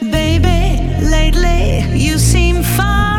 Baby, lately you seem fine.